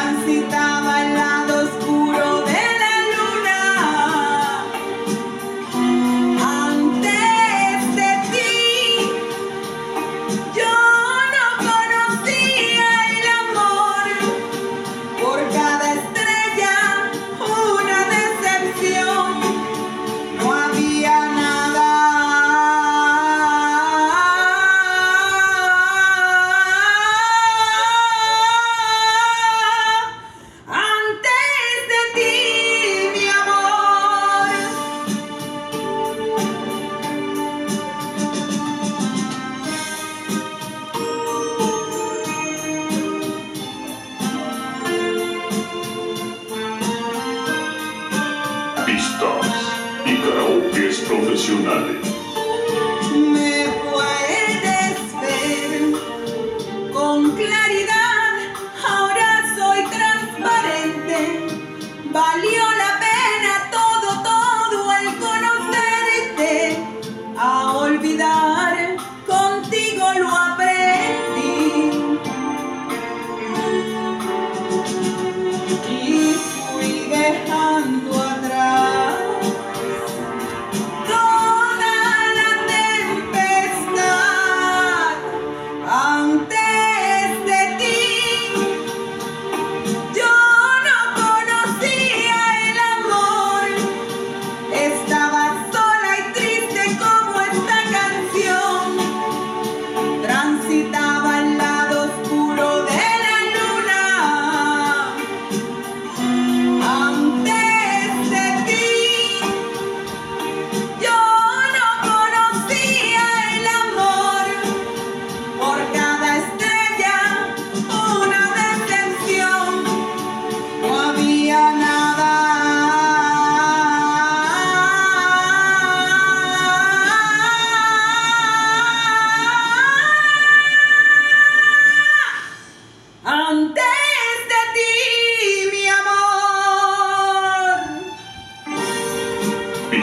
Cancita bailando. profesionales. Me puedes ver con claridad, ahora soy transparente. Valió la pena todo, todo el conocerte, a olvidar.